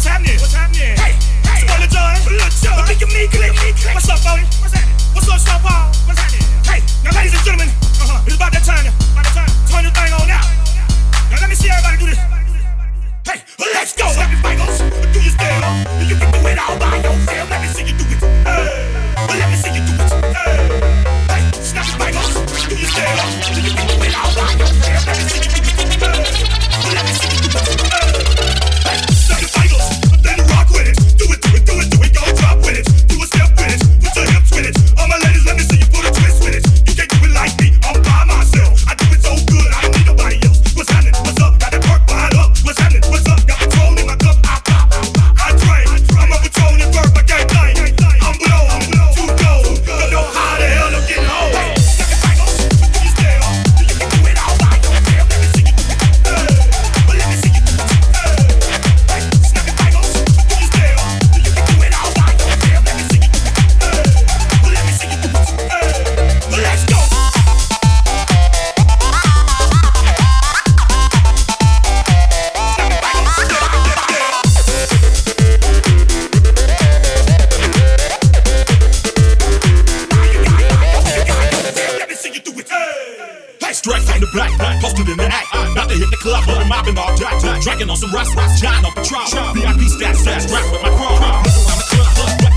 What's happening? What's happening? Hey, hey, it's Brother John. Brother John. But think me, click. What's up? What's happening? What's up? What's happening? Hey, now, ladies and gentlemen, uh-huh. it's about that time. About that time. Turn the thing on now. Now, let me see everybody do this. Hey, let's go. Snap your fingers. Do your. You can do it all by yourself. Let me see you do it. The back, posted in the act. About to hit the club, but I'm mobbing all day. Drinking on some rust, rust, giant on Patron. VIP stats, stats, rap with my around the club, club,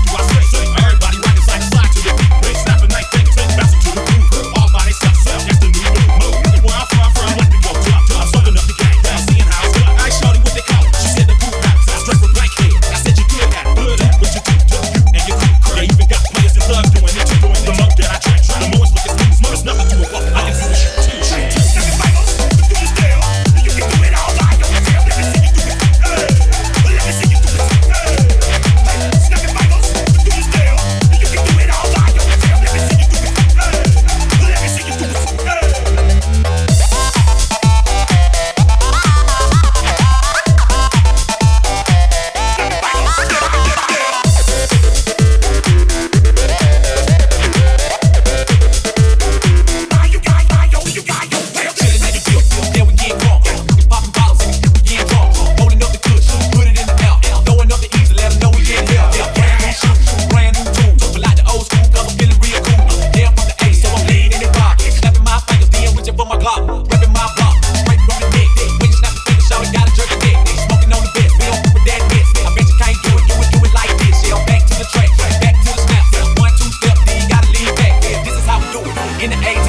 in the 80s.